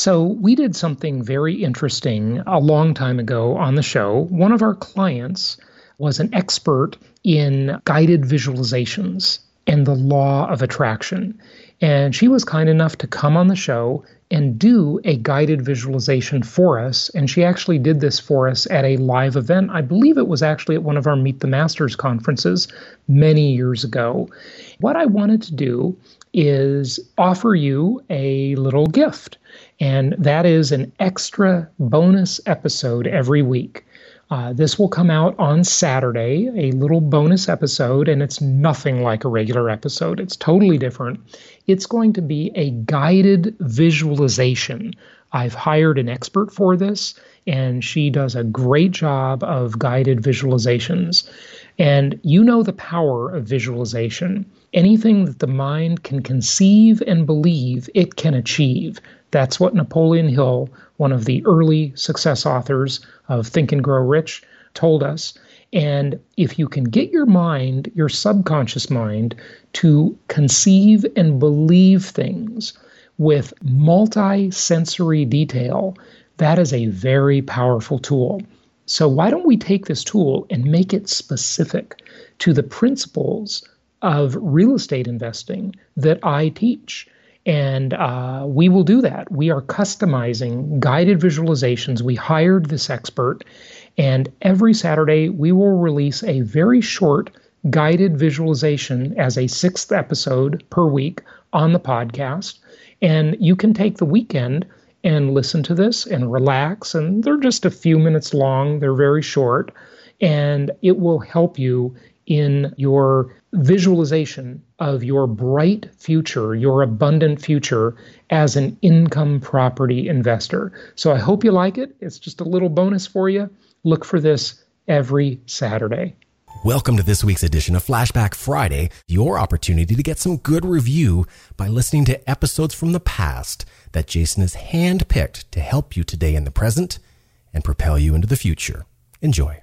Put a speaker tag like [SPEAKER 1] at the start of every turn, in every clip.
[SPEAKER 1] So, we did something very interesting a long time ago on the show. One of our clients was an expert in guided visualizations and the law of attraction. And she was kind enough to come on the show and do a guided visualization for us. And she actually did this for us at a live event. I believe it was actually at one of our Meet the Masters conferences many years ago. What I wanted to do is offer you a little gift, and that is an extra bonus episode every week. Uh, this will come out on Saturday, a little bonus episode, and it's nothing like a regular episode. It's totally different. It's going to be a guided visualization. I've hired an expert for this, and she does a great job of guided visualizations. And you know the power of visualization. Anything that the mind can conceive and believe, it can achieve. That's what Napoleon Hill, one of the early success authors of Think and Grow Rich, told us. And if you can get your mind, your subconscious mind, to conceive and believe things with multi sensory detail, that is a very powerful tool. So, why don't we take this tool and make it specific to the principles of real estate investing that I teach? And uh, we will do that. We are customizing guided visualizations. We hired this expert, and every Saturday we will release a very short guided visualization as a sixth episode per week on the podcast. And you can take the weekend and listen to this and relax. And they're just a few minutes long, they're very short, and it will help you in your visualization of your bright future, your abundant future as an income property investor. So I hope you like it. It's just a little bonus for you. Look for this every Saturday.
[SPEAKER 2] Welcome to this week's edition of Flashback Friday, your opportunity to get some good review by listening to episodes from the past that Jason has handpicked to help you today in the present and propel you into the future. Enjoy.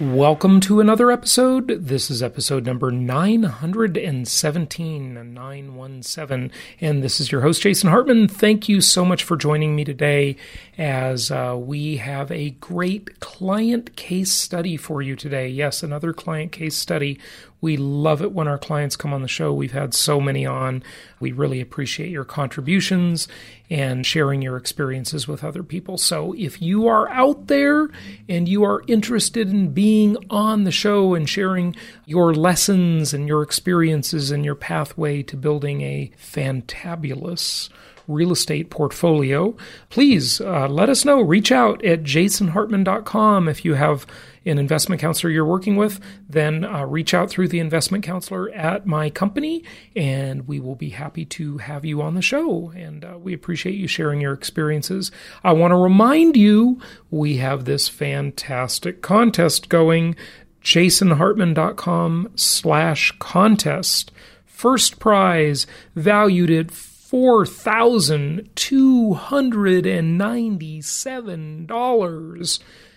[SPEAKER 1] Welcome to another episode. This is episode number 917, 917. And this is your host, Jason Hartman. Thank you so much for joining me today as uh, we have a great client case study for you today. Yes, another client case study we love it when our clients come on the show. We've had so many on. We really appreciate your contributions and sharing your experiences with other people. So if you are out there and you are interested in being on the show and sharing your lessons and your experiences and your pathway to building a fantabulous real estate portfolio, please uh, let us know. Reach out at jasonhartman.com if you have an investment counselor you're working with, then uh, reach out through the investment counselor at my company, and we will be happy to have you on the show. And uh, we appreciate you sharing your experiences. I want to remind you we have this fantastic contest going jasonhartman.com slash contest. First prize valued at $4,297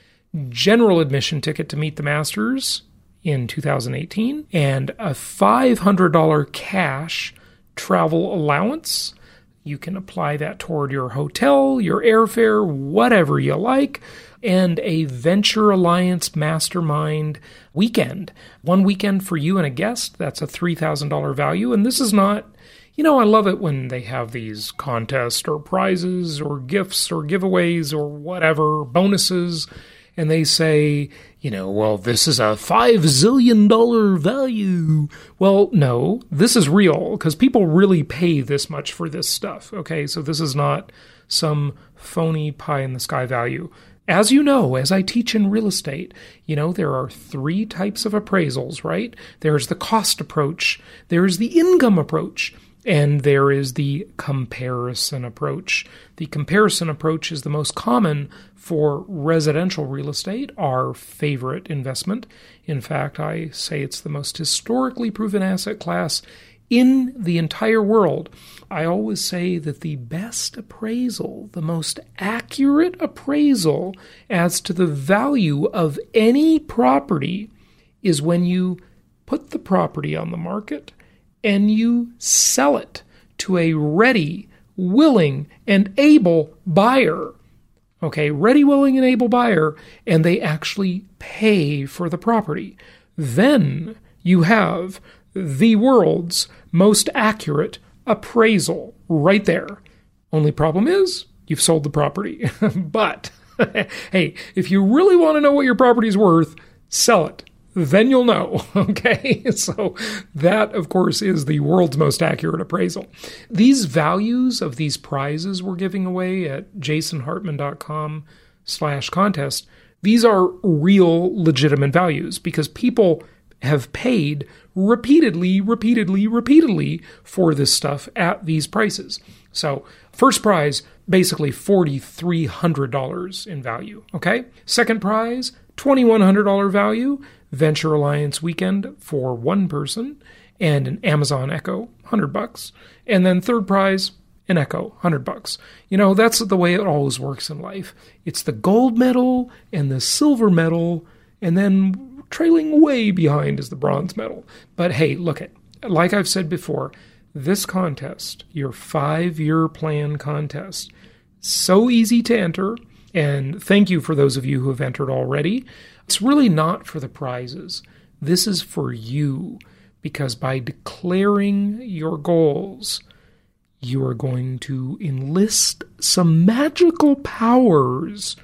[SPEAKER 1] general admission ticket to meet the Masters in 2018 and a $500 cash travel allowance. You can apply that toward your hotel, your airfare, whatever you like, and a Venture Alliance Mastermind weekend. One weekend for you and a guest, that's a $3,000 value. And this is not, you know, I love it when they have these contests or prizes or gifts or giveaways or whatever, bonuses and they say, you know, well, this is a five zillion dollar value. Well, no, this is real because people really pay this much for this stuff. Okay, so this is not some phony pie in the sky value. As you know, as I teach in real estate, you know, there are three types of appraisals, right? There's the cost approach, there's the income approach, and there is the comparison approach. The comparison approach is the most common for residential real estate, our favorite investment. In fact, I say it's the most historically proven asset class in the entire world. I always say that the best appraisal, the most accurate appraisal as to the value of any property, is when you put the property on the market and you sell it to a ready, willing, and able buyer. Okay, ready, willing, and able buyer, and they actually pay for the property. Then you have the world's most accurate appraisal right there. Only problem is you've sold the property. but hey, if you really want to know what your property is worth, sell it. Then you'll know. Okay. So that, of course, is the world's most accurate appraisal. These values of these prizes we're giving away at jasonhartman.com slash contest, these are real legitimate values because people have paid repeatedly, repeatedly, repeatedly for this stuff at these prices. So, first prize, basically $4,300 in value. Okay. Second prize, $2,100 value, Venture Alliance weekend for one person, and an Amazon Echo, 100 bucks. And then third prize, an Echo, 100 bucks. You know, that's the way it always works in life. It's the gold medal and the silver medal, and then Trailing way behind is the bronze medal. But hey, look at like I've said before, this contest, your 5-year plan contest, so easy to enter and thank you for those of you who have entered already. It's really not for the prizes. This is for you because by declaring your goals, you are going to enlist some magical powers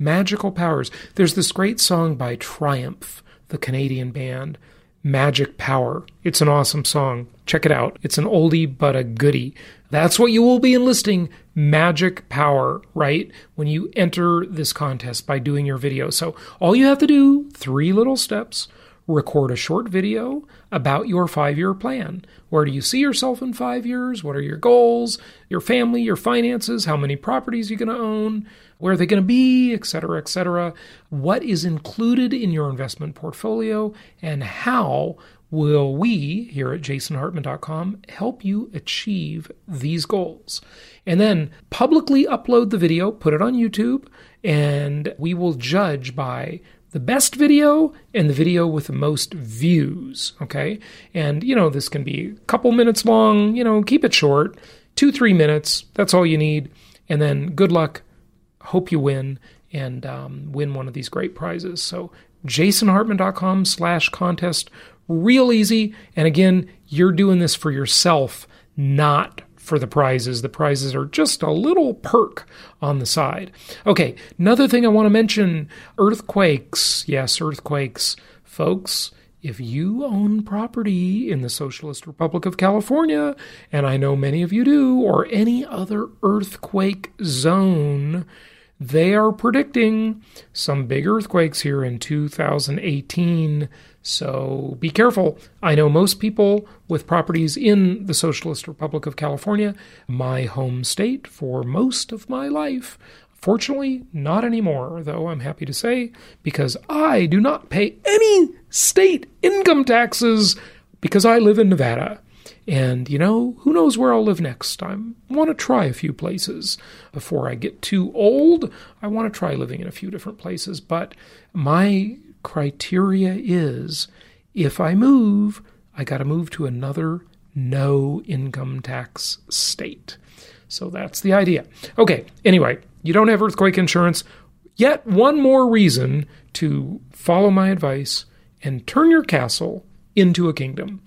[SPEAKER 1] magical powers. There's this great song by Triumph, the Canadian band, Magic Power. It's an awesome song. Check it out. It's an oldie but a goodie. That's what you will be enlisting magic power, right? When you enter this contest by doing your video. So all you have to do, three little steps record a short video about your five year plan. Where do you see yourself in five years? What are your goals? Your family, your finances, how many properties are you're going to own, where are they going to be, et cetera, et cetera. What is included in your investment portfolio, and how will we here at jasonhartman.com help you achieve these goals? And then publicly upload the video, put it on YouTube, and we will judge by the best video and the video with the most views. Okay. And, you know, this can be a couple minutes long, you know, keep it short, two, three minutes. That's all you need. And then good luck. Hope you win and um, win one of these great prizes. So, jasonhartman.com slash contest. Real easy. And again, you're doing this for yourself, not for the prizes. The prizes are just a little perk on the side. Okay, another thing I want to mention earthquakes. Yes, earthquakes. Folks, if you own property in the Socialist Republic of California, and I know many of you do, or any other earthquake zone, they are predicting some big earthquakes here in 2018. So be careful. I know most people with properties in the Socialist Republic of California, my home state for most of my life. Fortunately, not anymore, though I'm happy to say, because I do not pay any state income taxes because I live in Nevada. And, you know, who knows where I'll live next? I want to try a few places before I get too old. I want to try living in a few different places, but my criteria is if I move, I got to move to another no income tax state. So that's the idea. Okay, anyway, you don't have earthquake insurance. Yet one more reason to follow my advice and turn your castle into a kingdom.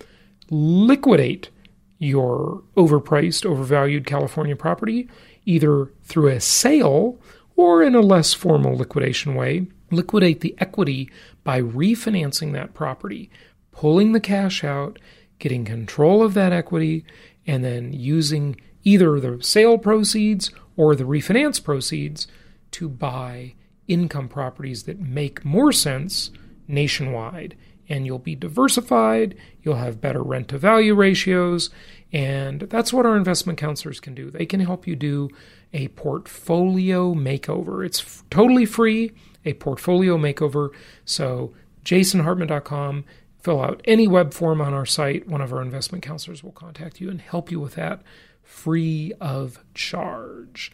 [SPEAKER 1] Liquidate your overpriced, overvalued California property either through a sale or in a less formal liquidation way liquidate the equity by refinancing that property, pulling the cash out, getting control of that equity, and then using either the sale proceeds or the refinance proceeds to buy income properties that make more sense nationwide. And you'll be diversified, you'll have better rent to value ratios, and that's what our investment counselors can do. They can help you do a portfolio makeover. It's f- totally free, a portfolio makeover. So, jasonhartman.com, fill out any web form on our site. One of our investment counselors will contact you and help you with that free of charge.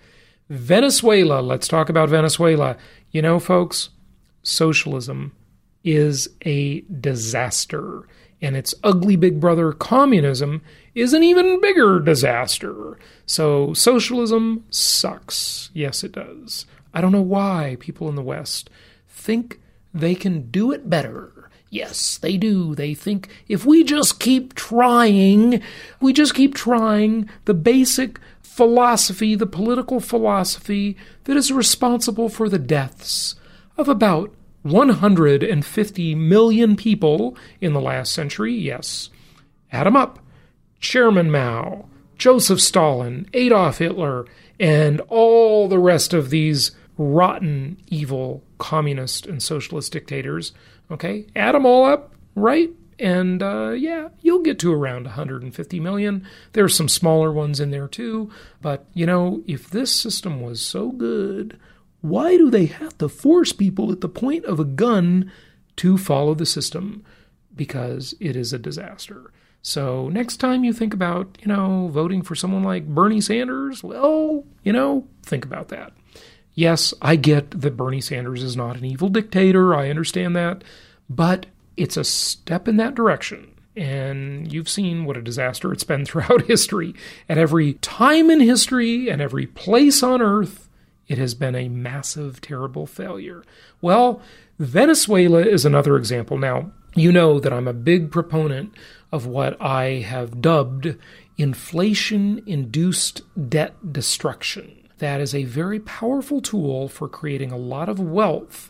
[SPEAKER 1] Venezuela, let's talk about Venezuela. You know, folks, socialism is a disaster, and its ugly big brother, communism, is an even bigger disaster. So, socialism sucks. Yes, it does. I don't know why people in the West think they can do it better. Yes, they do. They think if we just keep trying, we just keep trying, the basic philosophy, the political philosophy that is responsible for the deaths of about 150 million people in the last century, yes. Add them up. Chairman Mao, Joseph Stalin, Adolf Hitler, and all the rest of these rotten, evil communist and socialist dictators. Okay, add them all up, right? And uh, yeah, you'll get to around 150 million. There's some smaller ones in there too. But, you know, if this system was so good, why do they have to force people at the point of a gun to follow the system? Because it is a disaster. So next time you think about, you know, voting for someone like Bernie Sanders, well, you know, think about that. Yes, I get that Bernie Sanders is not an evil dictator. I understand that. But it's a step in that direction. And you've seen what a disaster it's been throughout history. At every time in history and every place on earth, it has been a massive, terrible failure. Well, Venezuela is another example. Now, you know that I'm a big proponent of what I have dubbed inflation induced debt destruction. That is a very powerful tool for creating a lot of wealth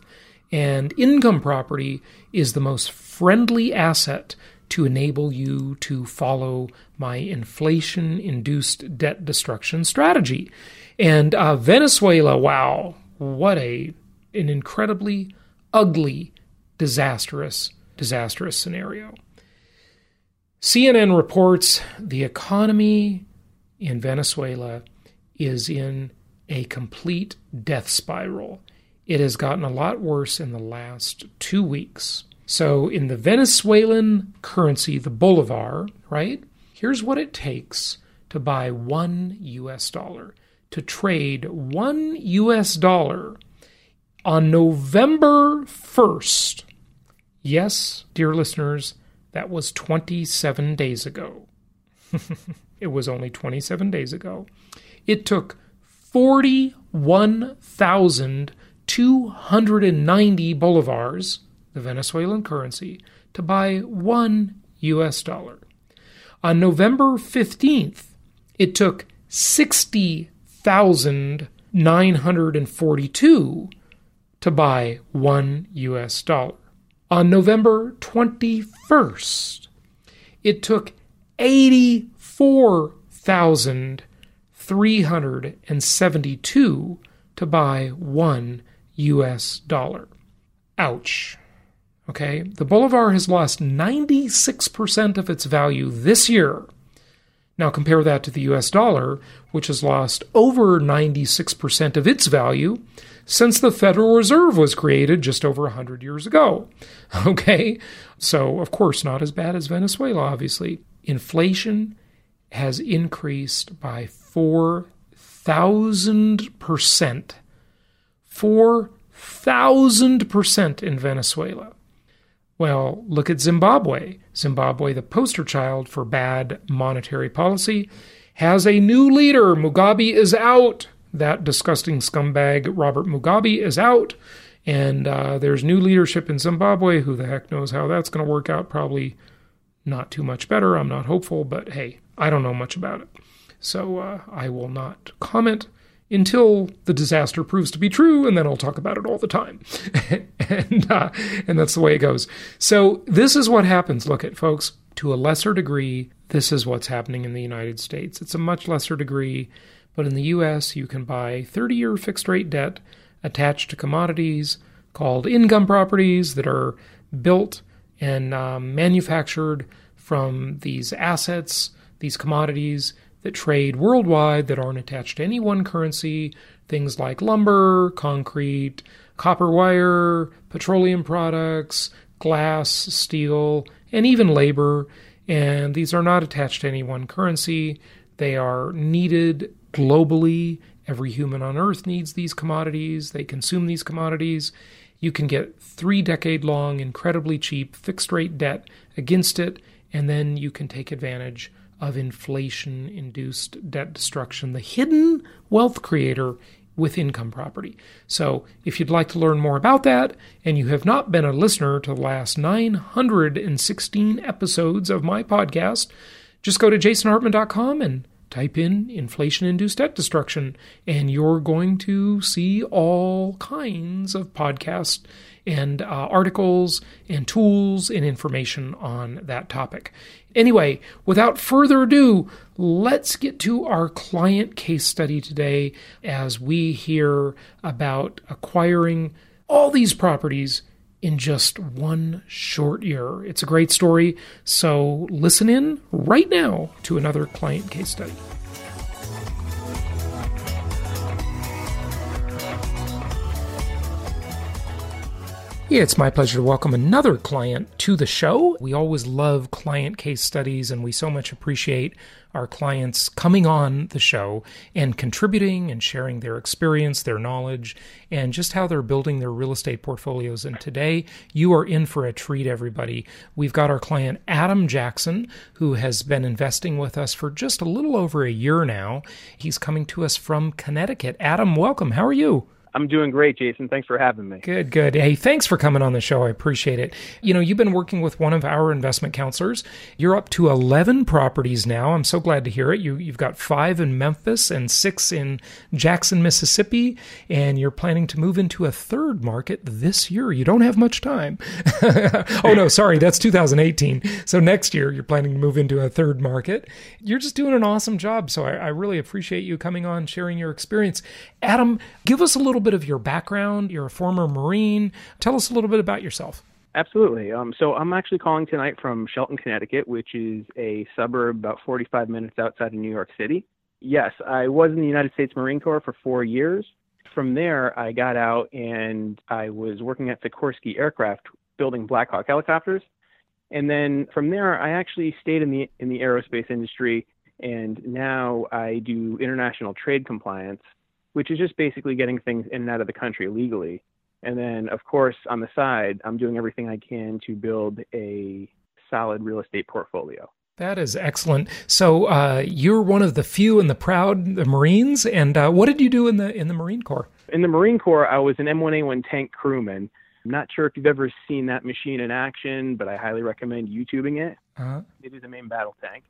[SPEAKER 1] and income property is the most friendly asset to enable you to follow my inflation induced debt destruction strategy. And uh, Venezuela, wow, what a an incredibly ugly, disastrous, disastrous scenario. CNN reports the economy in Venezuela is in a complete death spiral. It has gotten a lot worse in the last two weeks. So, in the Venezuelan currency, the bolivar, right? Here's what it takes to buy one US dollar, to trade one US dollar on November 1st. Yes, dear listeners, that was 27 days ago. it was only 27 days ago. It took 41,000 290 bolivars, the Venezuelan currency, to buy one US dollar. On November 15th, it took 60,942 to buy one US dollar. On November 21st, it took 84,372 to buy one US dollar. Ouch. Okay, the Bolivar has lost 96% of its value this year. Now compare that to the US dollar, which has lost over 96% of its value since the Federal Reserve was created just over 100 years ago. Okay, so of course, not as bad as Venezuela, obviously. Inflation has increased by 4,000% 4,000% in Venezuela. Well, look at Zimbabwe. Zimbabwe, the poster child for bad monetary policy, has a new leader. Mugabe is out. That disgusting scumbag, Robert Mugabe, is out. And uh, there's new leadership in Zimbabwe. Who the heck knows how that's going to work out? Probably not too much better. I'm not hopeful, but hey, I don't know much about it. So uh, I will not comment until the disaster proves to be true, and then I'll talk about it all the time. and, uh, and that's the way it goes. So, this is what happens. Look at folks, to a lesser degree, this is what's happening in the United States. It's a much lesser degree, but in the US, you can buy 30 year fixed rate debt attached to commodities called income properties that are built and um, manufactured from these assets, these commodities that trade worldwide that aren't attached to any one currency, things like lumber, concrete, copper wire, petroleum products, glass, steel, and even labor. And these are not attached to any one currency. They are needed globally. Every human on earth needs these commodities. They consume these commodities. You can get three decade long, incredibly cheap fixed rate debt against it, and then you can take advantage of inflation induced debt destruction, the hidden wealth creator with income property. So, if you'd like to learn more about that, and you have not been a listener to the last 916 episodes of my podcast, just go to jasonhartman.com and type in inflation induced debt destruction, and you're going to see all kinds of podcasts and uh, articles and tools and information on that topic. Anyway, without further ado, let's get to our client case study today as we hear about acquiring all these properties in just one short year. It's a great story, so listen in right now to another client case study. It's my pleasure to welcome another client to the show. We always love client case studies, and we so much appreciate our clients coming on the show and contributing and sharing their experience, their knowledge, and just how they're building their real estate portfolios. And today, you are in for a treat, everybody. We've got our client, Adam Jackson, who has been investing with us for just a little over a year now. He's coming to us from Connecticut. Adam, welcome. How are you?
[SPEAKER 3] I'm doing great, Jason. Thanks for having me.
[SPEAKER 1] Good, good. Hey, thanks for coming on the show. I appreciate it. You know, you've been working with one of our investment counselors. You're up to 11 properties now. I'm so glad to hear it. You, you've got five in Memphis and six in Jackson, Mississippi, and you're planning to move into a third market this year. You don't have much time. oh, no, sorry. That's 2018. So next year, you're planning to move into a third market. You're just doing an awesome job. So I, I really appreciate you coming on, sharing your experience. Adam, give us a little little bit of your background. You're a former Marine. Tell us a little bit about yourself.
[SPEAKER 3] Absolutely. Um, so I'm actually calling tonight from Shelton, Connecticut, which is a suburb about 45 minutes outside of New York City. Yes, I was in the United States Marine Corps for four years. From there, I got out and I was working at Sikorsky Aircraft building Black Hawk helicopters. And then from there, I actually stayed in the in the aerospace industry, and now I do international trade compliance which is just basically getting things in and out of the country legally. And then, of course, on the side, I'm doing everything I can to build a solid real estate portfolio.
[SPEAKER 1] That is excellent. So uh, you're one of the few and the proud the Marines. And uh, what did you do in the in the Marine Corps?
[SPEAKER 3] In the Marine Corps, I was an M1A1 tank crewman. I'm not sure if you've ever seen that machine in action, but I highly recommend YouTubing it. Uh-huh. It is a main battle tank.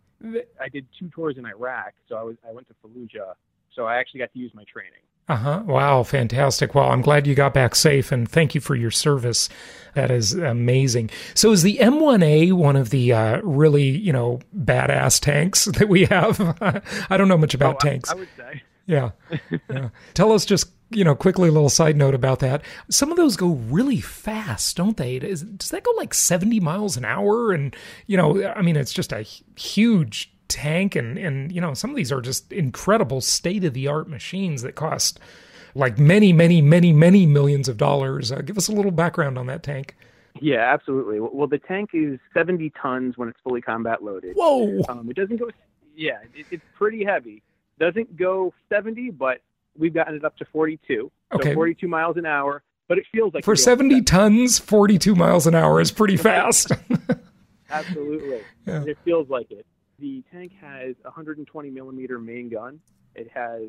[SPEAKER 3] I did two tours in Iraq, so I was I went to Fallujah so I actually got to use my training.
[SPEAKER 1] Uh huh. Wow, fantastic. Well, I'm glad you got back safe and thank you for your service. That is amazing. So, is the M1A one of the uh, really, you know, badass tanks that we have? I don't know much about oh, tanks.
[SPEAKER 3] I, I would say.
[SPEAKER 1] Yeah. yeah. Tell us just, you know, quickly a little side note about that. Some of those go really fast, don't they? Does that go like 70 miles an hour? And, you know, I mean, it's just a huge tank and and you know some of these are just incredible state of the art machines that cost like many many many many millions of dollars. Uh, give us a little background on that tank.
[SPEAKER 3] Yeah absolutely. Well the tank is 70 tons when it's fully combat loaded.
[SPEAKER 1] Whoa!
[SPEAKER 3] Um, it doesn't go yeah it, it's pretty heavy. Doesn't go 70 but we've gotten it up to 42
[SPEAKER 1] okay.
[SPEAKER 3] so 42 miles an hour but it feels like
[SPEAKER 1] for 70 tons 42 miles an hour is pretty fast.
[SPEAKER 3] Absolutely. Yeah. it feels like it the tank has a 120 millimeter main gun. It has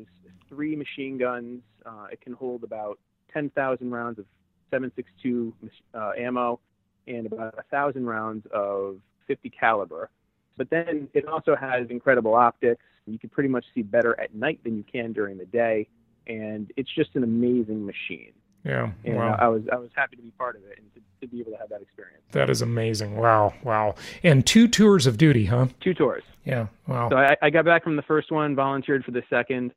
[SPEAKER 3] three machine guns. Uh, it can hold about 10,000 rounds of 7.62 uh, ammo and about a thousand rounds of 50 caliber. But then it also has incredible optics. You can pretty much see better at night than you can during the day. and it's just an amazing machine.
[SPEAKER 1] Yeah,
[SPEAKER 3] and
[SPEAKER 1] wow.
[SPEAKER 3] Uh, I was I was happy to be part of it and to, to be able to have that experience.
[SPEAKER 1] That is amazing. Wow, wow. And two tours of duty, huh?
[SPEAKER 3] Two tours.
[SPEAKER 1] Yeah, wow.
[SPEAKER 3] So I, I got back from the first one, volunteered for the second,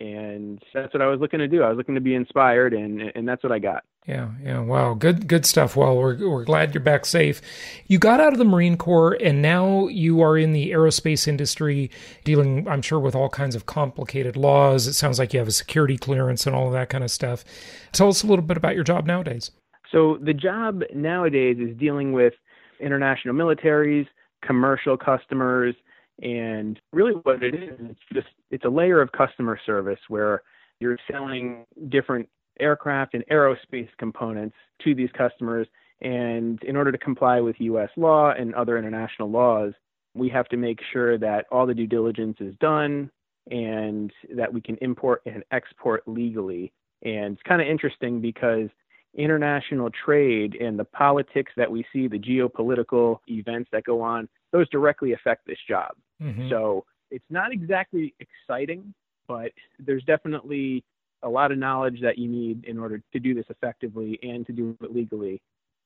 [SPEAKER 3] and that's what I was looking to do. I was looking to be inspired, and and that's what I got.
[SPEAKER 1] Yeah, yeah, wow, good, good stuff. Well, we're we're glad you're back safe. You got out of the Marine Corps, and now you are in the aerospace industry, dealing, I'm sure, with all kinds of complicated laws. It sounds like you have a security clearance and all of that kind of stuff. Tell us a little bit about your job nowadays.
[SPEAKER 3] So the job nowadays is dealing with international militaries, commercial customers, and really what it is, it's just it's a layer of customer service where you're selling different aircraft and aerospace components to these customers. And in order to comply with US law and other international laws, we have to make sure that all the due diligence is done and that we can import and export legally. And it's kind of interesting because international trade and the politics that we see, the geopolitical events that go on, those directly affect this job. Mm-hmm. So it's not exactly exciting, but there's definitely a lot of knowledge that you need in order to do this effectively and to do it legally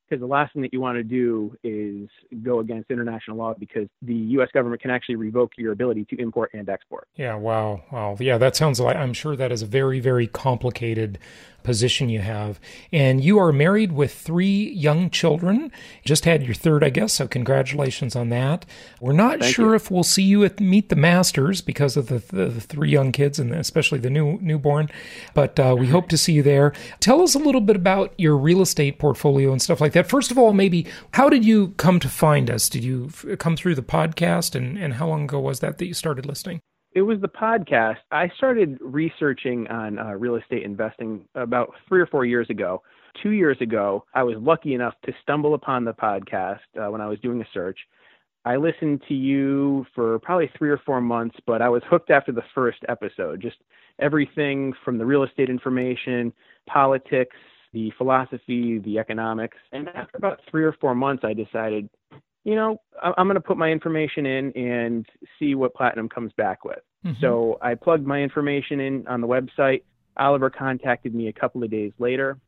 [SPEAKER 3] because the last thing that you want to do is go against international law because the U.S. government can actually revoke your ability to import and export.
[SPEAKER 1] Yeah, wow, wow, yeah, that sounds like I'm sure that is a very, very complicated position you have. And you are married with three young children. Just had your third, I guess, so congratulations on that. We're not
[SPEAKER 3] Thank
[SPEAKER 1] sure
[SPEAKER 3] you.
[SPEAKER 1] if we'll see you at Meet the Masters because of the, the, the three young kids and especially the new newborn, but uh, we hope to see you there. Tell us a little bit about your real estate portfolio and stuff like that. First of all, maybe how did you come to find us? Did you f- come through the podcast and, and how long ago was that that you started listening?
[SPEAKER 3] It was the podcast. I started researching on uh, real estate investing about three or four years ago. Two years ago, I was lucky enough to stumble upon the podcast uh, when I was doing a search. I listened to you for probably three or four months, but I was hooked after the first episode. Just everything from the real estate information, politics, the philosophy, the economics. And after about three or four months, I decided, you know, I'm going to put my information in and see what Platinum comes back with. Mm-hmm. So I plugged my information in on the website. Oliver contacted me a couple of days later.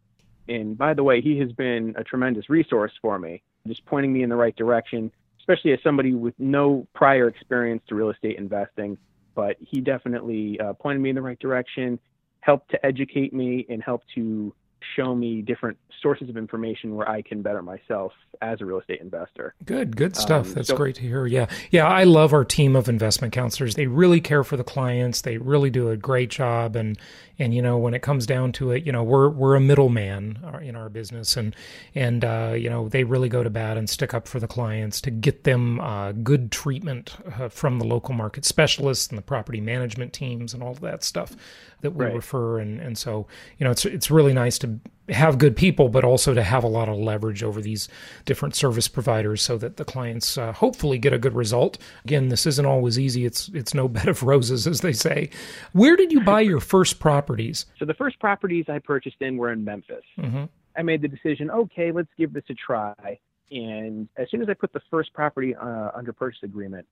[SPEAKER 3] And by the way, he has been a tremendous resource for me, just pointing me in the right direction, especially as somebody with no prior experience to real estate investing. But he definitely uh, pointed me in the right direction, helped to educate me, and helped to show me different sources of information where I can better myself as a real estate investor.
[SPEAKER 1] Good, good stuff. Um, That's so, great to hear. Yeah. Yeah, I love our team of investment counselors. They really care for the clients. They really do a great job and and you know when it comes down to it, you know, we're we're a middleman uh, in our business and and uh, you know, they really go to bat and stick up for the clients to get them uh, good treatment uh, from the local market specialists and the property management teams and all that stuff that we
[SPEAKER 3] right.
[SPEAKER 1] refer and and so, you know, it's it's really nice to have good people, but also to have a lot of leverage over these different service providers, so that the clients uh, hopefully get a good result. Again, this isn't always easy. It's it's no bed of roses, as they say. Where did you buy your first properties?
[SPEAKER 3] So the first properties I purchased in were in Memphis.
[SPEAKER 1] Mm-hmm.
[SPEAKER 3] I made the decision. Okay, let's give this a try. And as soon as I put the first property uh, under purchase agreement,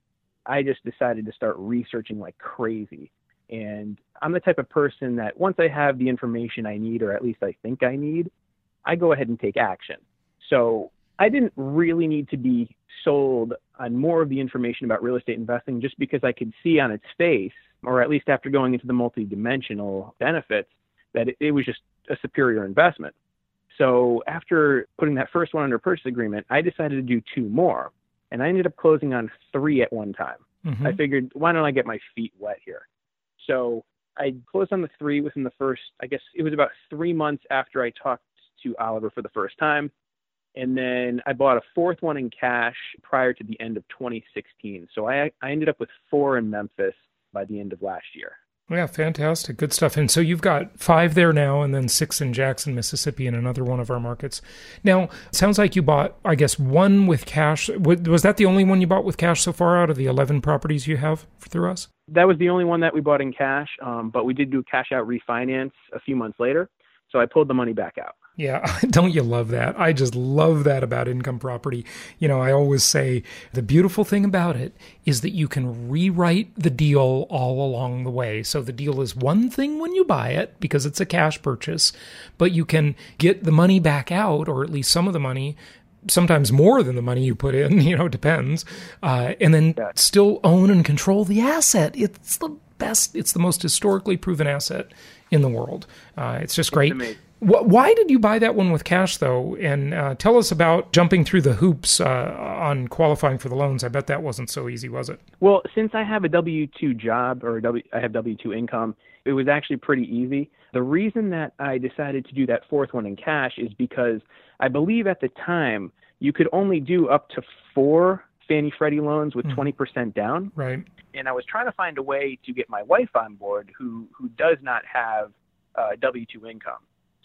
[SPEAKER 3] I just decided to start researching like crazy. And I'm the type of person that once I have the information I need, or at least I think I need, I go ahead and take action. So I didn't really need to be sold on more of the information about real estate investing just because I could see on its face, or at least after going into the multi-dimensional benefits, that it, was just a superior investment. So after putting that first one under purchase agreement, I decided to do two more. And I ended up closing on three at one time.
[SPEAKER 1] Mm-hmm.
[SPEAKER 3] I figured, why don't I get my feet wet here? So I closed on the three within the first, I guess it was about three months after I talked to Oliver for the first time. And then I bought a fourth one in cash prior to the end of 2016. So I, I ended up with four in Memphis by the end of last year.
[SPEAKER 1] Yeah, fantastic. Good stuff. And so you've got five there now, and then six in Jackson, Mississippi, and another one of our markets. Now, sounds like you bought, I guess, one with cash. Was that the only one you bought with cash so far out of the 11 properties you have through us?
[SPEAKER 3] That was the only one that we bought in cash, um, but we did do a cash out refinance a few months later. So I pulled the money back out.
[SPEAKER 1] Yeah, don't you love that? I just love that about income property. You know, I always say the beautiful thing about it is that you can rewrite the deal all along the way. So the deal is one thing when you buy it because it's a cash purchase, but you can get the money back out, or at least some of the money, sometimes more than the money you put in, you know, it depends, uh, and then yeah. still own and control the asset. It's the best, it's the most historically proven asset in the world. Uh, it's just great. Why did you buy that one with cash, though? And uh, tell us about jumping through the hoops uh, on qualifying for the loans. I bet that wasn't so easy, was it?
[SPEAKER 3] Well, since I have a W two job or w, I have W two income, it was actually pretty easy. The reason that I decided to do that fourth one in cash is because I believe at the time you could only do up to four Fannie Freddie loans with hmm. 20% down.
[SPEAKER 1] Right.
[SPEAKER 3] And I was trying to find a way to get my wife on board who who does not have uh, W2 income.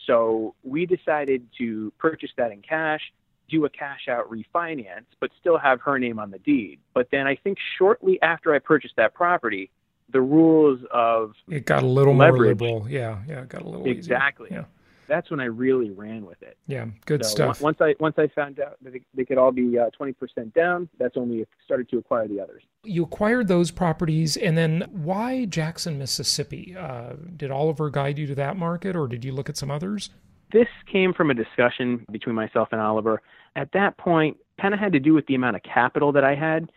[SPEAKER 3] So we decided to purchase that in cash, do a cash out refinance, but still have her name on the deed. But then I think shortly after I purchased that property, the rules of
[SPEAKER 1] it got a little leverage, more liberal. Yeah, yeah, it got a little
[SPEAKER 3] exactly.
[SPEAKER 1] Easier. Yeah
[SPEAKER 3] that's when I really ran with it.
[SPEAKER 1] Yeah, good so stuff.
[SPEAKER 3] Once I once I found out that they could all be uh, twenty uh, percent down, that's when we started to acquire the others.
[SPEAKER 1] You acquired those properties, and then why Jackson, Mississippi? Uh, did Oliver guide you to that market, or did you look at some others?
[SPEAKER 3] This came from a discussion between myself and Oliver. At that point, kind of had to do with the amount of capital that I had.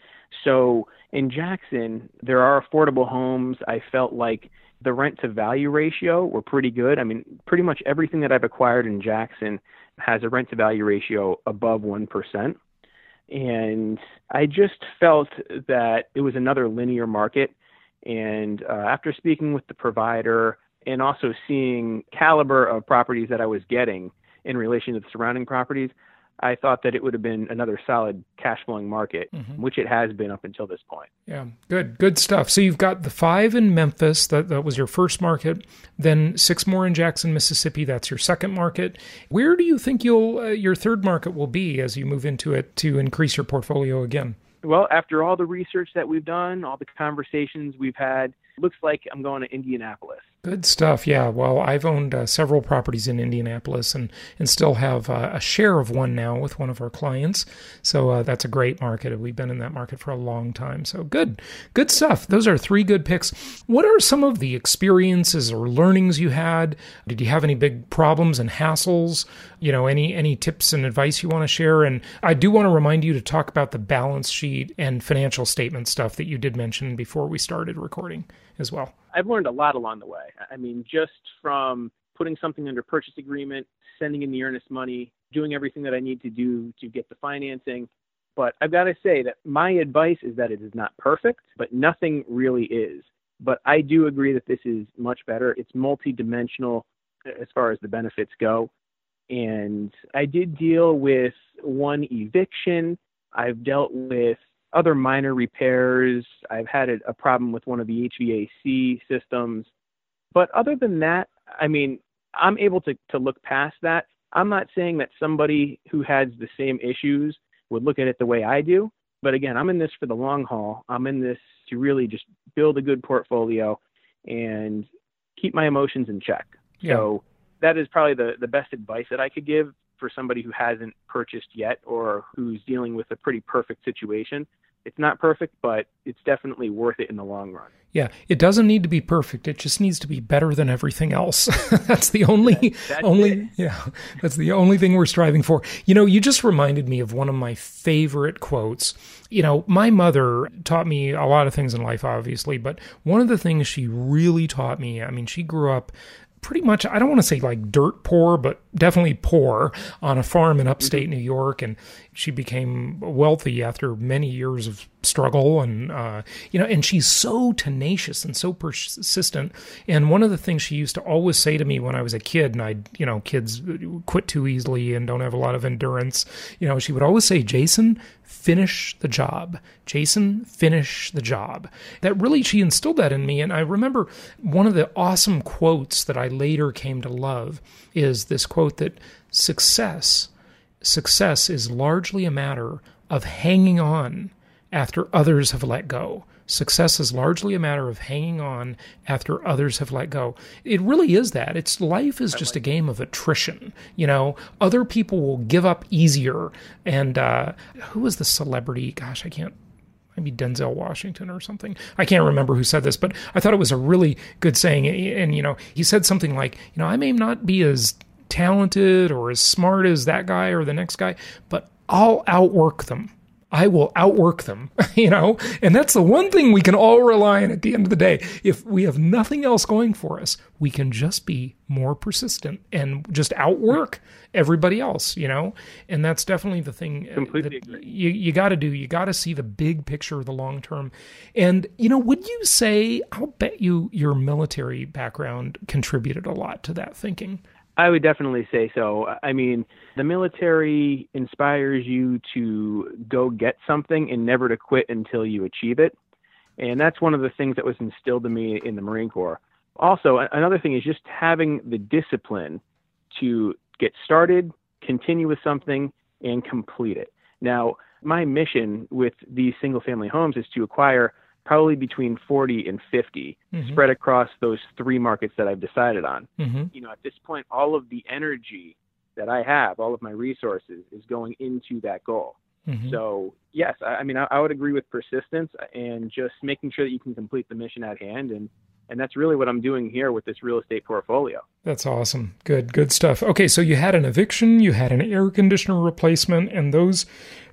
[SPEAKER 3] So in Jackson, there are affordable homes. I felt like the rent to value ratio were pretty good. I mean, pretty much everything that I've acquired in Jackson has a rent to value ratio above 1%. And I just felt that it was another linear market. And uh, after speaking with the provider and also seeing caliber of properties that I was getting in relation to the surrounding properties, I thought that it would have been another solid cash flowing market, mm-hmm. which it has been up until this point.
[SPEAKER 1] Yeah, good, good stuff. So you've got the five in Memphis, that, that was your first market, then six more in Jackson, Mississippi, that's your second market. Where do you think you'll uh, your third market will be as you move into it to increase your portfolio again?
[SPEAKER 3] Well, after all the research that we've done, all the conversations we've had, looks like I'm going to Indianapolis.
[SPEAKER 1] Good stuff. Yeah. Well, I've owned uh, several properties in Indianapolis and, and still have uh, a share of one now with one of our clients. So uh, that's a great market. We've been in that market for a long time. So good. Good stuff. Those are three good picks. What are some of the experiences or learnings you had? Did you have any big problems and hassles? You know, any any tips and advice you want to share? And I do want to remind you to talk about the balance sheet and financial statement stuff that you did mention before we started recording as well.
[SPEAKER 3] I've learned a lot along the way. I mean, just from putting something under purchase agreement, sending in the earnest money, doing everything that I need to do to get the financing. But I've got to say that my advice is that it is not perfect, but nothing really is. But I do agree that this is much better. It's multidimensional as far as the benefits go. And I did deal with one eviction. I've dealt with other minor repairs. I've had a, a problem with one of the HVAC systems. But other than that, I mean, I'm able to, to look past that. I'm not saying that somebody who has the same issues would look at it the way I do. But again, I'm in this for the long haul. I'm in this to really just build a good portfolio and keep my emotions in check. Yeah. So that is probably the, the best advice that I could give for somebody who hasn't purchased yet or who's dealing with a pretty perfect situation. It's not perfect, but it's definitely worth it in the long run.
[SPEAKER 1] Yeah, it doesn't need to be perfect. It just needs to be better than everything else. that's the only that, only it. yeah, that's the only thing we're striving for. You know, you just reminded me of one of my favorite quotes. You know, my mother taught me a lot of things in life obviously, but one of the things she really taught me, I mean, she grew up pretty much I don't want to say like dirt poor, but definitely poor on a farm in upstate mm-hmm. New York, and she became wealthy after many years of struggle and uh, you know and she's so tenacious and so persistent and one of the things she used to always say to me when i was a kid and i you know kids quit too easily and don't have a lot of endurance you know she would always say jason finish the job jason finish the job that really she instilled that in me and i remember one of the awesome quotes that i later came to love is this quote that success success is largely a matter of hanging on after others have let go. Success is largely a matter of hanging on after others have let go. It really is that. It's life is just a game of attrition. You know, other people will give up easier. And uh, who was the celebrity? Gosh, I can't maybe Denzel Washington or something. I can't remember who said this, but I thought it was a really good saying. And, you know, he said something like, you know, I may not be as talented or as smart as that guy or the next guy, but I'll outwork them. I will outwork them, you know? And that's the one thing we can all rely on at the end of the day. If we have nothing else going for us, we can just be more persistent and just outwork everybody else, you know? And that's definitely the thing
[SPEAKER 3] Completely
[SPEAKER 1] that you, you got to do. You got to see the big picture of the long term. And, you know, would you say, I'll bet you your military background contributed a lot to that thinking?
[SPEAKER 3] I would definitely say so. I mean, the military inspires you to go get something and never to quit until you achieve it. And that's one of the things that was instilled in me in the Marine Corps. Also, another thing is just having the discipline to get started, continue with something, and complete it. Now, my mission with these single family homes is to acquire probably between 40 and 50 mm-hmm. spread across those three markets that I've decided on. Mm-hmm. You know, at this point, all of the energy that I have, all of my resources is going into that goal. Mm-hmm. So, yes, I, I mean, I, I, would agree with persistence and just making sure that you can complete the mission at hand. And, and that's really what I'm doing here with this real estate portfolio.
[SPEAKER 1] That's awesome. Good, good stuff. Okay, so you had an eviction, you had an air conditioner replacement, and those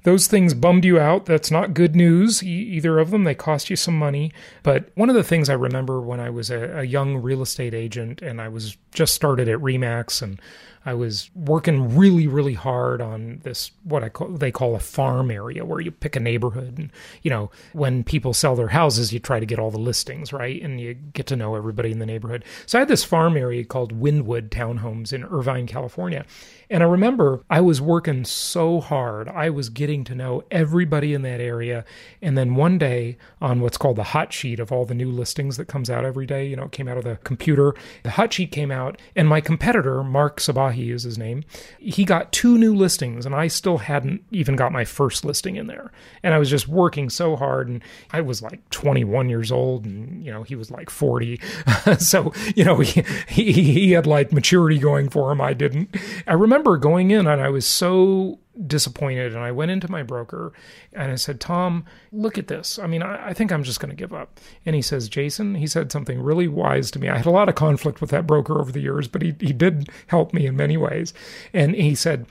[SPEAKER 1] those things bummed you out. That's not good news, either of them. They cost you some money. But one of the things I remember when I was a, a young real estate agent and I was just started at Remax and I was working really, really hard on this what I call they call a farm area where you pick a neighborhood and you know when people sell their houses you try to get all the listings right and you get to know everybody in the neighborhood. So I had this farm area called Windwood Townhomes in Irvine, California, and I remember I was working so hard. I was getting to know everybody in that area. And then one day on what's called the hot sheet of all the new listings that comes out every day, you know, it came out of the computer. The hot sheet came out, and my competitor, Mark Sabahi is his name, he got two new listings, and I still hadn't even got my first listing in there. And I was just working so hard. And I was like 21 years old, and, you know, he was like 40. so, you know, he, he, he had like maturity going for him. I didn't. I remember remember going in and I was so disappointed. And I went into my broker and I said, Tom, look at this. I mean, I, I think I'm just going to give up. And he says, Jason, he said something really wise to me. I had a lot of conflict with that broker over the years, but he, he did help me in many ways. And he said,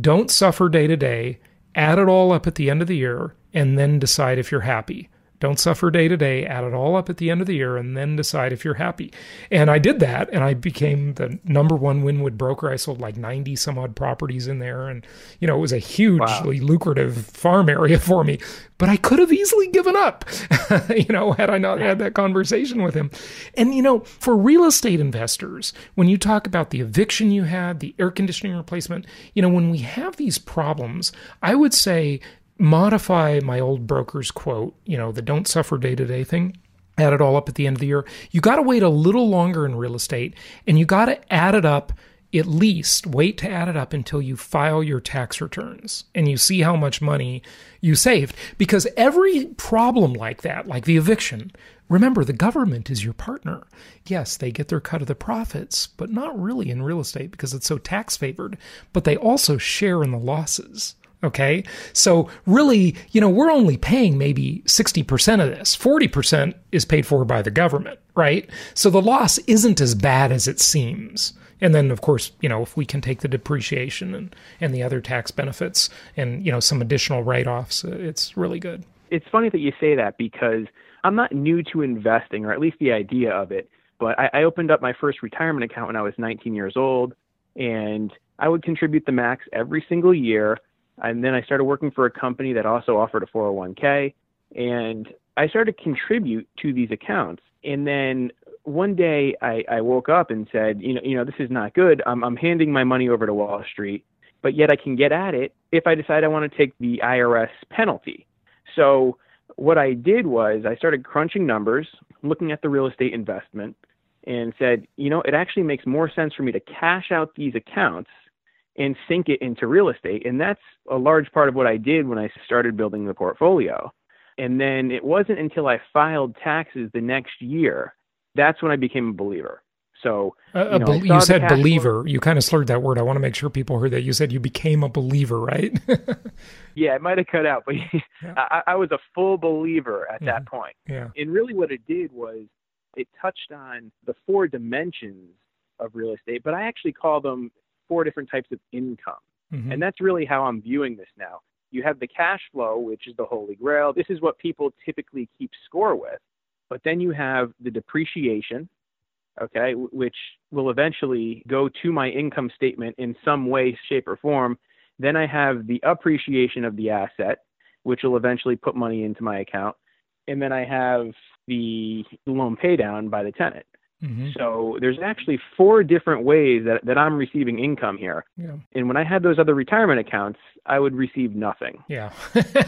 [SPEAKER 1] don't suffer day to day, add it all up at the end of the year, and then decide if you're happy. Don't suffer day to day, add it all up at the end of the year, and then decide if you're happy. And I did that, and I became the number one Winwood broker. I sold like 90 some odd properties in there. And, you know, it was a hugely wow. lucrative farm area for me. But I could have easily given up, you know, had I not had that conversation with him. And, you know, for real estate investors, when you talk about the eviction you had, the air conditioning replacement, you know, when we have these problems, I would say modify my old broker's quote, you know, the don't suffer day to day thing, add it all up at the end of the year. You got to wait a little longer in real estate and you got to add it up at least wait to add it up until you file your tax returns and you see how much money you saved. Because every problem like that, like the eviction, remember the government is your partner. Yes, they get their cut of the profits, but not really in real estate because it's so tax favored, but they also share in the losses. Okay. So really, you know, we're only paying maybe 60% of this. 40% is paid for by the government, right? So the loss isn't as bad as it seems. And then, of course, you know, if we can take the depreciation and, and the other tax benefits and, you know, some additional write offs, uh, it's really good.
[SPEAKER 3] It's funny that you say that because I'm not new to investing, or at least the idea of it. But I, I opened up my first retirement account when I was 19 years old, and I would contribute the max every single year and then I started working for a company that also offered a 401k. And I started to contribute to these accounts. And then one day I, I woke up and said, you know, you know, this is not good. I'm, I'm handing my money over to Wall Street, but yet I can get at it if I decide I want to take the IRS penalty. So what I did was I started crunching numbers, looking at the real estate investment, and said, you know, it actually makes more sense for me to cash out these accounts and sink it into real estate. And that's a large part of what I did when I started building the portfolio. And then it wasn't until I filed taxes the next year that's when I became a believer. So
[SPEAKER 1] uh, you, know, be- you said believer. Flow. You kind of slurred that word. I want to make sure people heard that. You said you became a believer, right?
[SPEAKER 3] yeah, it might have cut out, but yeah. I, I, was a full believer at mm-hmm. that point.
[SPEAKER 1] Yeah.
[SPEAKER 3] And really, what it did was it touched on the four dimensions of real estate, but I actually call them four different types of income. Mm-hmm. And that's really how I'm viewing this now. You have the cash flow, which is the holy grail. This is what people typically keep score with. But then you have the depreciation, okay, which will eventually go to my income statement in some way, shape, or form. Then I have the appreciation of the asset, which will eventually put money into my account. And then I have the loan paydown by the tenant. Mm-hmm. So there's actually four different ways that, that I'm receiving income here. Yeah. And when I had those other retirement accounts, I would receive nothing.
[SPEAKER 1] Yeah.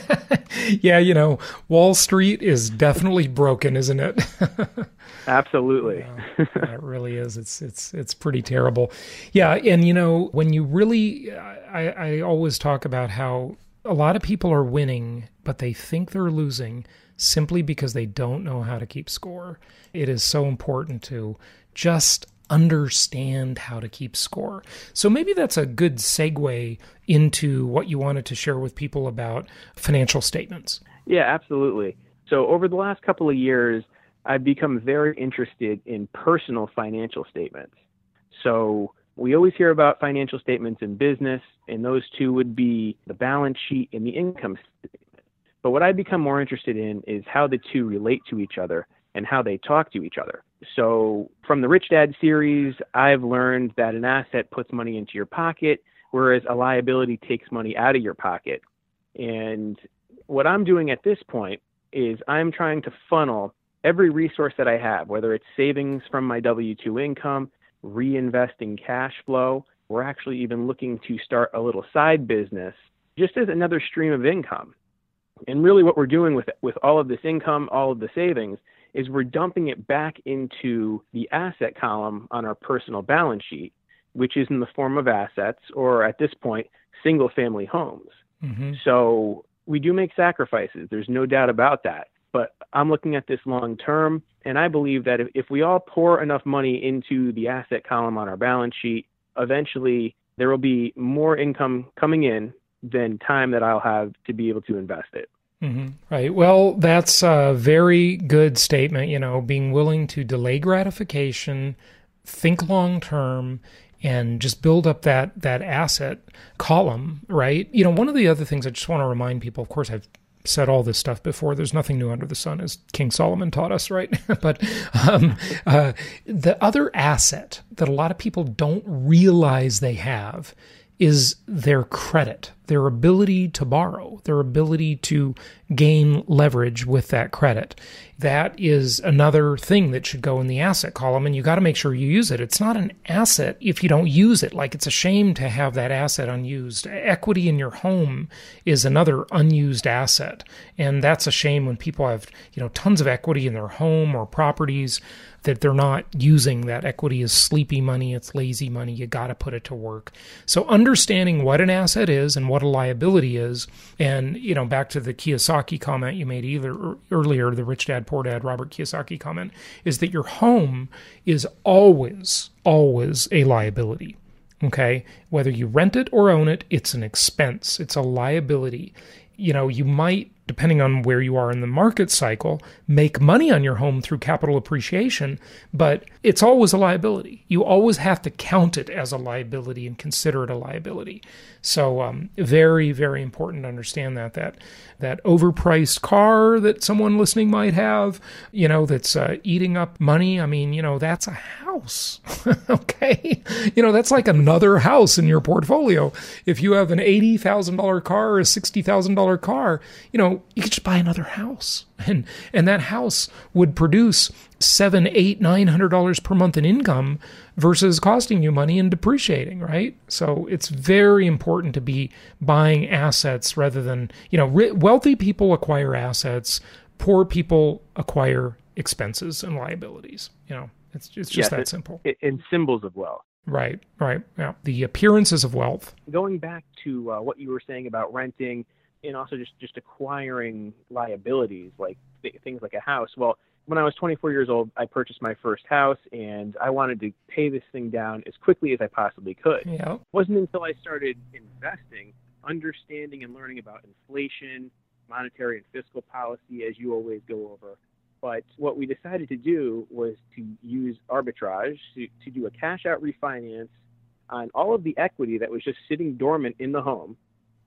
[SPEAKER 1] yeah, you know, Wall Street is definitely broken, isn't it?
[SPEAKER 3] Absolutely.
[SPEAKER 1] yeah, it really is. It's it's it's pretty terrible. Yeah, and you know, when you really I, I always talk about how a lot of people are winning, but they think they're losing simply because they don't know how to keep score. It is so important to just understand how to keep score. So maybe that's a good segue into what you wanted to share with people about financial statements.
[SPEAKER 3] Yeah, absolutely. So over the last couple of years, I've become very interested in personal financial statements. So we always hear about financial statements in business, and those two would be the balance sheet and the income statement. But what I become more interested in is how the two relate to each other and how they talk to each other. So, from the Rich Dad series, I've learned that an asset puts money into your pocket, whereas a liability takes money out of your pocket. And what I'm doing at this point is I'm trying to funnel every resource that I have, whether it's savings from my W 2 income, reinvesting cash flow. We're actually even looking to start a little side business just as another stream of income. And really, what we're doing with with all of this income, all of the savings, is we're dumping it back into the asset column on our personal balance sheet, which is in the form of assets, or at this point, single family homes. Mm-hmm. So we do make sacrifices. There's no doubt about that. But I'm looking at this long term, and I believe that if, if we all pour enough money into the asset column on our balance sheet, eventually there will be more income coming in than time that I'll have to be able to invest it.
[SPEAKER 1] Mm-hmm. Right. Well, that's a very good statement. You know, being willing to delay gratification, think long term, and just build up that that asset column. Right. You know, one of the other things I just want to remind people. Of course, I've said all this stuff before. There's nothing new under the sun, as King Solomon taught us, right? but um, uh, the other asset that a lot of people don't realize they have is their credit, their ability to borrow, their ability to gain leverage with that credit. That is another thing that should go in the asset column, and you got to make sure you use it. It's not an asset if you don't use it. Like it's a shame to have that asset unused. Equity in your home is another unused asset, and that's a shame when people have you know tons of equity in their home or properties that they're not using that equity as sleepy money, it's lazy money. You got to put it to work. So understanding what an asset is and what a liability is, and you know, back to the Kiyosaki comment you made either er, earlier, the rich dad poor dad Robert Kiyosaki comment, is that your home is always always a liability. Okay, whether you rent it or own it, it's an expense. It's a liability. You know, you might depending on where you are in the market cycle, make money on your home through capital appreciation, but it's always a liability. You always have to count it as a liability and consider it a liability. So, um, very, very important to understand that that that overpriced car that someone listening might have, you know, that's uh, eating up money. I mean, you know, that's a house. okay, you know, that's like another house in your portfolio. If you have an eighty thousand dollar car or a sixty thousand dollar car, you know, you could just buy another house, and and that house would produce seven, eight, nine hundred dollars per month in income versus costing you money and depreciating, right? So it's very important to be buying assets rather than you know wealthy people acquire assets, poor people acquire expenses and liabilities. You know, it's it's just yes, that
[SPEAKER 3] it,
[SPEAKER 1] simple.
[SPEAKER 3] In symbols of wealth.
[SPEAKER 1] Right, right. Yeah, the appearances of wealth.
[SPEAKER 3] Going back to uh, what you were saying about renting and also just just acquiring liabilities like th- things like a house. Well, when I was 24 years old, I purchased my first house and I wanted to pay this thing down as quickly as I possibly could.
[SPEAKER 1] Yeah.
[SPEAKER 3] It wasn't until I started investing, understanding and learning about inflation, monetary and fiscal policy, as you always go over. But what we decided to do was to use arbitrage to, to do a cash out refinance on all of the equity that was just sitting dormant in the home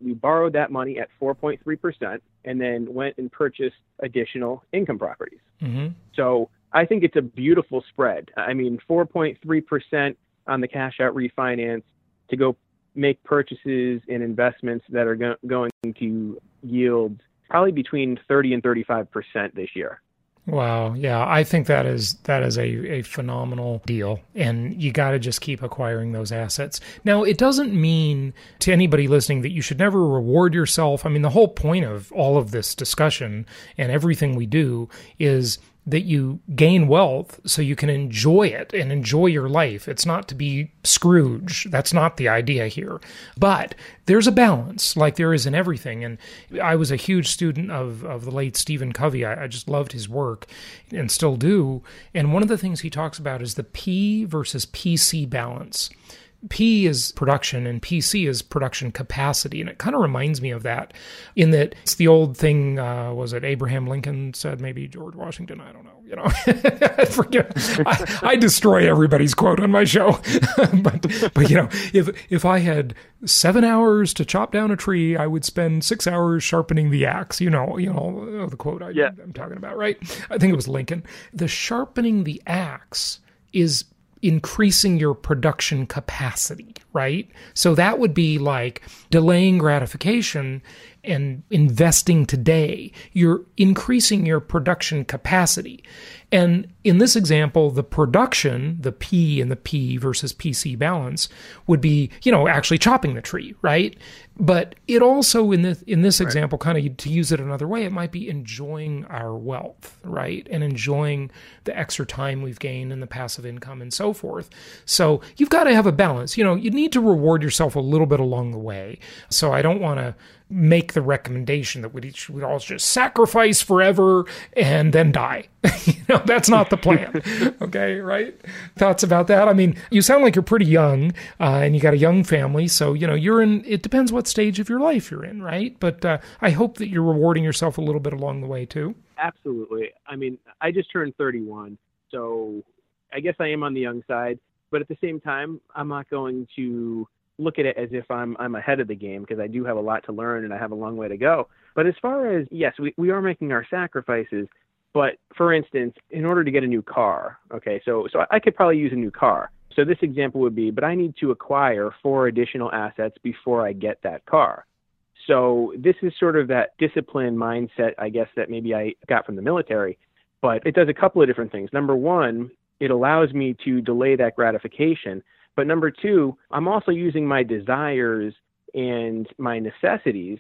[SPEAKER 3] we borrowed that money at 4.3% and then went and purchased additional income properties.
[SPEAKER 1] Mm-hmm.
[SPEAKER 3] So I think it's a beautiful spread. I mean, 4.3% on the cash out refinance to go make purchases and investments that are go- going to yield probably between 30 and 35% this year.
[SPEAKER 1] Wow. Yeah. I think that is that is a, a phenomenal deal. And you gotta just keep acquiring those assets. Now it doesn't mean to anybody listening that you should never reward yourself. I mean the whole point of all of this discussion and everything we do is that you gain wealth so you can enjoy it and enjoy your life. It's not to be Scrooge. That's not the idea here. But there's a balance, like there is in everything. And I was a huge student of, of the late Stephen Covey. I, I just loved his work and still do. And one of the things he talks about is the P versus PC balance. P is production and PC is production capacity. And it kind of reminds me of that in that it's the old thing, uh, was it Abraham Lincoln said, maybe George Washington? I don't know. You know, I forget, I, I, destroy everybody's quote on my show. but, but, you know, if, if I had seven hours to chop down a tree, I would spend six hours sharpening the axe. You know, you know, the quote I,
[SPEAKER 3] yeah.
[SPEAKER 1] I'm talking about, right? I think it was Lincoln. The sharpening the axe is increasing your production capacity, right? So that would be like delaying gratification and investing today. You're increasing your production capacity. And in this example, the production, the P and the P versus PC balance would be, you know, actually chopping the tree, right? But it also in this in this right. example, kind of to use it another way, it might be enjoying our wealth, right? And enjoying the extra time we've gained and the passive income and so forth. So you've got to have a balance. You know, you need to reward yourself a little bit along the way. So I don't want to make the recommendation that we would all just sacrifice forever and then die. you know, that's not the plan. okay, right? Thoughts about that? I mean, you sound like you're pretty young uh, and you got a young family, so you know you're in. It depends what stage of your life you're in, right? But uh, I hope that you're rewarding yourself a little bit along the way too.
[SPEAKER 3] Absolutely. I mean, I just turned 31, so I guess I am on the young side. But at the same time, I'm not going to look at it as if I'm I'm ahead of the game because I do have a lot to learn and I have a long way to go. But as far as yes, we, we are making our sacrifices. But for instance, in order to get a new car, okay, so so I could probably use a new car. So this example would be, but I need to acquire four additional assets before I get that car. So this is sort of that discipline mindset, I guess, that maybe I got from the military. But it does a couple of different things. Number one, it allows me to delay that gratification but number two, I'm also using my desires and my necessities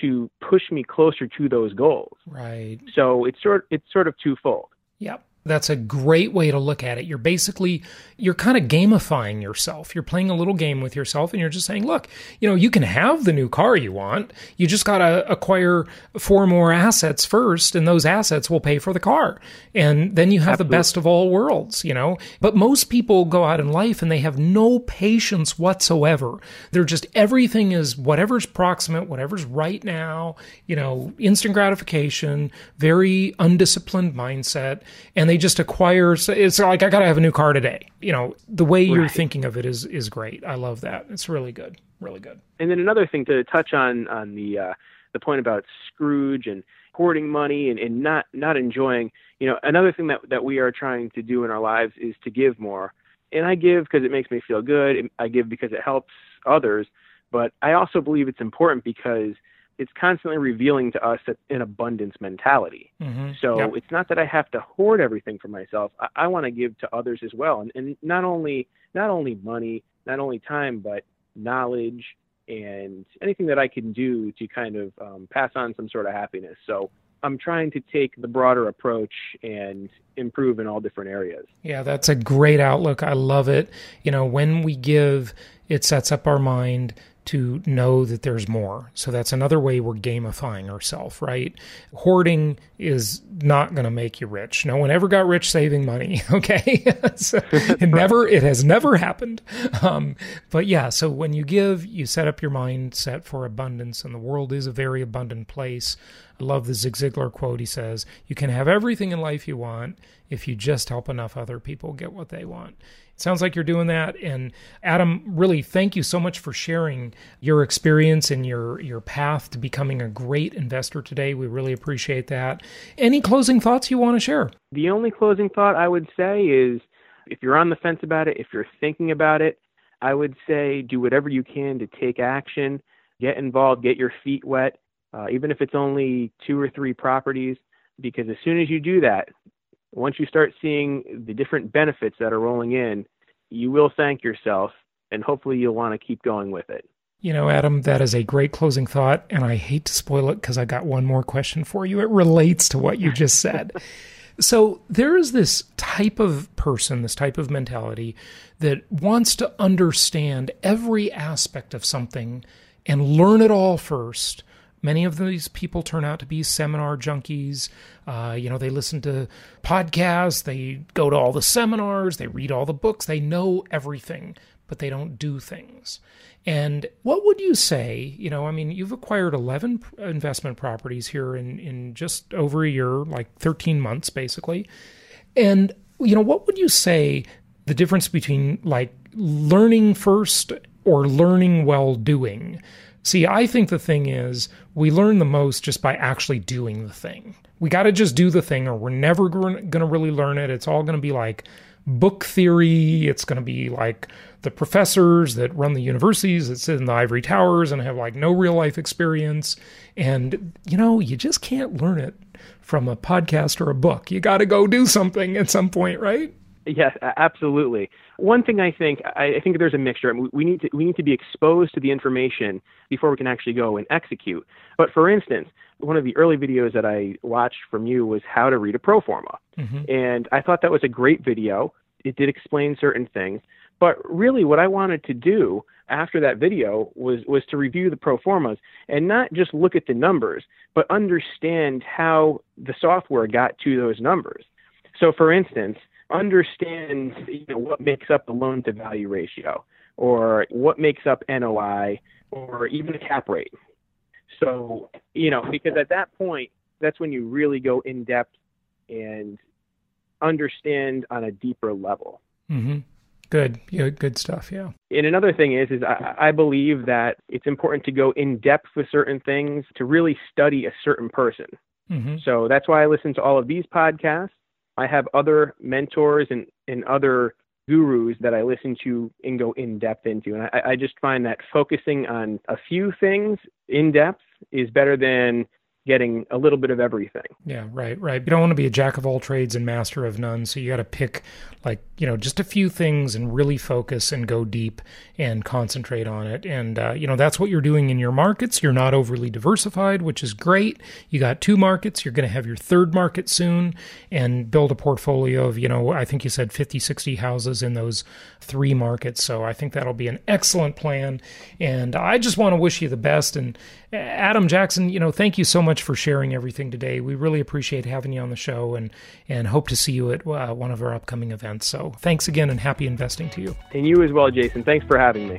[SPEAKER 3] to push me closer to those goals.
[SPEAKER 1] Right.
[SPEAKER 3] So it's sort it's sort of twofold.
[SPEAKER 1] Yep. That's a great way to look at it. You're basically you're kind of gamifying yourself. You're playing a little game with yourself and you're just saying, "Look, you know, you can have the new car you want. You just got to acquire four more assets first and those assets will pay for the car." And then you have Absolutely. the best of all worlds, you know? But most people go out in life and they have no patience whatsoever. They're just everything is whatever's proximate, whatever's right now, you know, instant gratification, very undisciplined mindset, and they just acquire. It's like I got to have a new car today. You know, the way you're thinking of it is is great. I love that. It's really good, really good.
[SPEAKER 3] And then another thing to touch on on the uh, the point about Scrooge and hoarding money and, and not not enjoying. You know, another thing that that we are trying to do in our lives is to give more. And I give because it makes me feel good. I give because it helps others. But I also believe it's important because it's constantly revealing to us an abundance mentality. Mm-hmm. So yep. it's not that I have to hoard everything for myself. I, I want to give to others as well, and, and not only not only money, not only time, but knowledge and anything that I can do to kind of um, pass on some sort of happiness. So I'm trying to take the broader approach and improve in all different areas.
[SPEAKER 1] Yeah, that's a great outlook. I love it. You know, when we give, it sets up our mind to know that there's more. So that's another way we're gamifying ourselves, right? Hoarding is not going to make you rich. No one ever got rich saving money, okay? so it never, it has never happened. Um, but yeah, so when you give, you set up your mindset for abundance, and the world is a very abundant place. I love the Zig Ziglar quote. He says, You can have everything in life you want if you just help enough other people get what they want. Sounds like you're doing that. And Adam, really thank you so much for sharing your experience and your, your path to becoming a great investor today. We really appreciate that. Any closing thoughts you want to share?
[SPEAKER 3] The only closing thought I would say is if you're on the fence about it, if you're thinking about it, I would say do whatever you can to take action, get involved, get your feet wet, uh, even if it's only two or three properties, because as soon as you do that, once you start seeing the different benefits that are rolling in, you will thank yourself and hopefully you'll want to keep going with it.
[SPEAKER 1] You know, Adam, that is a great closing thought. And I hate to spoil it because I got one more question for you. It relates to what you just said. so there is this type of person, this type of mentality that wants to understand every aspect of something and learn it all first Many of these people turn out to be seminar junkies. Uh, you know, they listen to podcasts, they go to all the seminars, they read all the books, they know everything, but they don't do things. And what would you say? You know, I mean, you've acquired 11 investment properties here in, in just over a year, like 13 months, basically. And, you know, what would you say the difference between like learning first or learning while doing? See, I think the thing is, we learn the most just by actually doing the thing. We got to just do the thing, or we're never going to really learn it. It's all going to be like book theory. It's going to be like the professors that run the universities that sit in the ivory towers and have like no real life experience. And, you know, you just can't learn it from a podcast or a book. You got to go do something at some point, right?
[SPEAKER 3] Yes, absolutely. One thing I think I think there's a mixture. We need to we need to be exposed to the information before we can actually go and execute. But for instance, one of the early videos that I watched from you was how to read a pro forma, mm-hmm. and I thought that was a great video. It did explain certain things, but really, what I wanted to do after that video was was to review the pro formas and not just look at the numbers, but understand how the software got to those numbers. So, for instance understand you know, what makes up the loan to value ratio or what makes up NOI or even a cap rate. So, you know, because at that point, that's when you really go in depth and understand on a deeper level.
[SPEAKER 1] Mm-hmm. Good, yeah, good stuff. Yeah.
[SPEAKER 3] And another thing is, is I, I believe that it's important to go in depth with certain things to really study a certain person. Mm-hmm. So that's why I listen to all of these podcasts. I have other mentors and, and other gurus that I listen to and go in depth into. And I, I just find that focusing on a few things in depth is better than getting a little bit of everything.
[SPEAKER 1] Yeah, right, right. You don't want to be a jack of all trades and master of none. So you got to pick like, you know, just a few things and really focus and go deep and concentrate on it. And, uh, you know, that's what you're doing in your markets. You're not overly diversified, which is great. You got two markets. You're going to have your third market soon and build a portfolio of, you know, I think you said 50, 60 houses in those three markets. So I think that'll be an excellent plan. And I just want to wish you the best. And Adam Jackson, you know, thank you so much for sharing everything today. We really appreciate having you on the show and, and hope to see you at uh, one of our upcoming events. So thanks again and happy investing to you.
[SPEAKER 3] And you as well, Jason. Thanks for having me.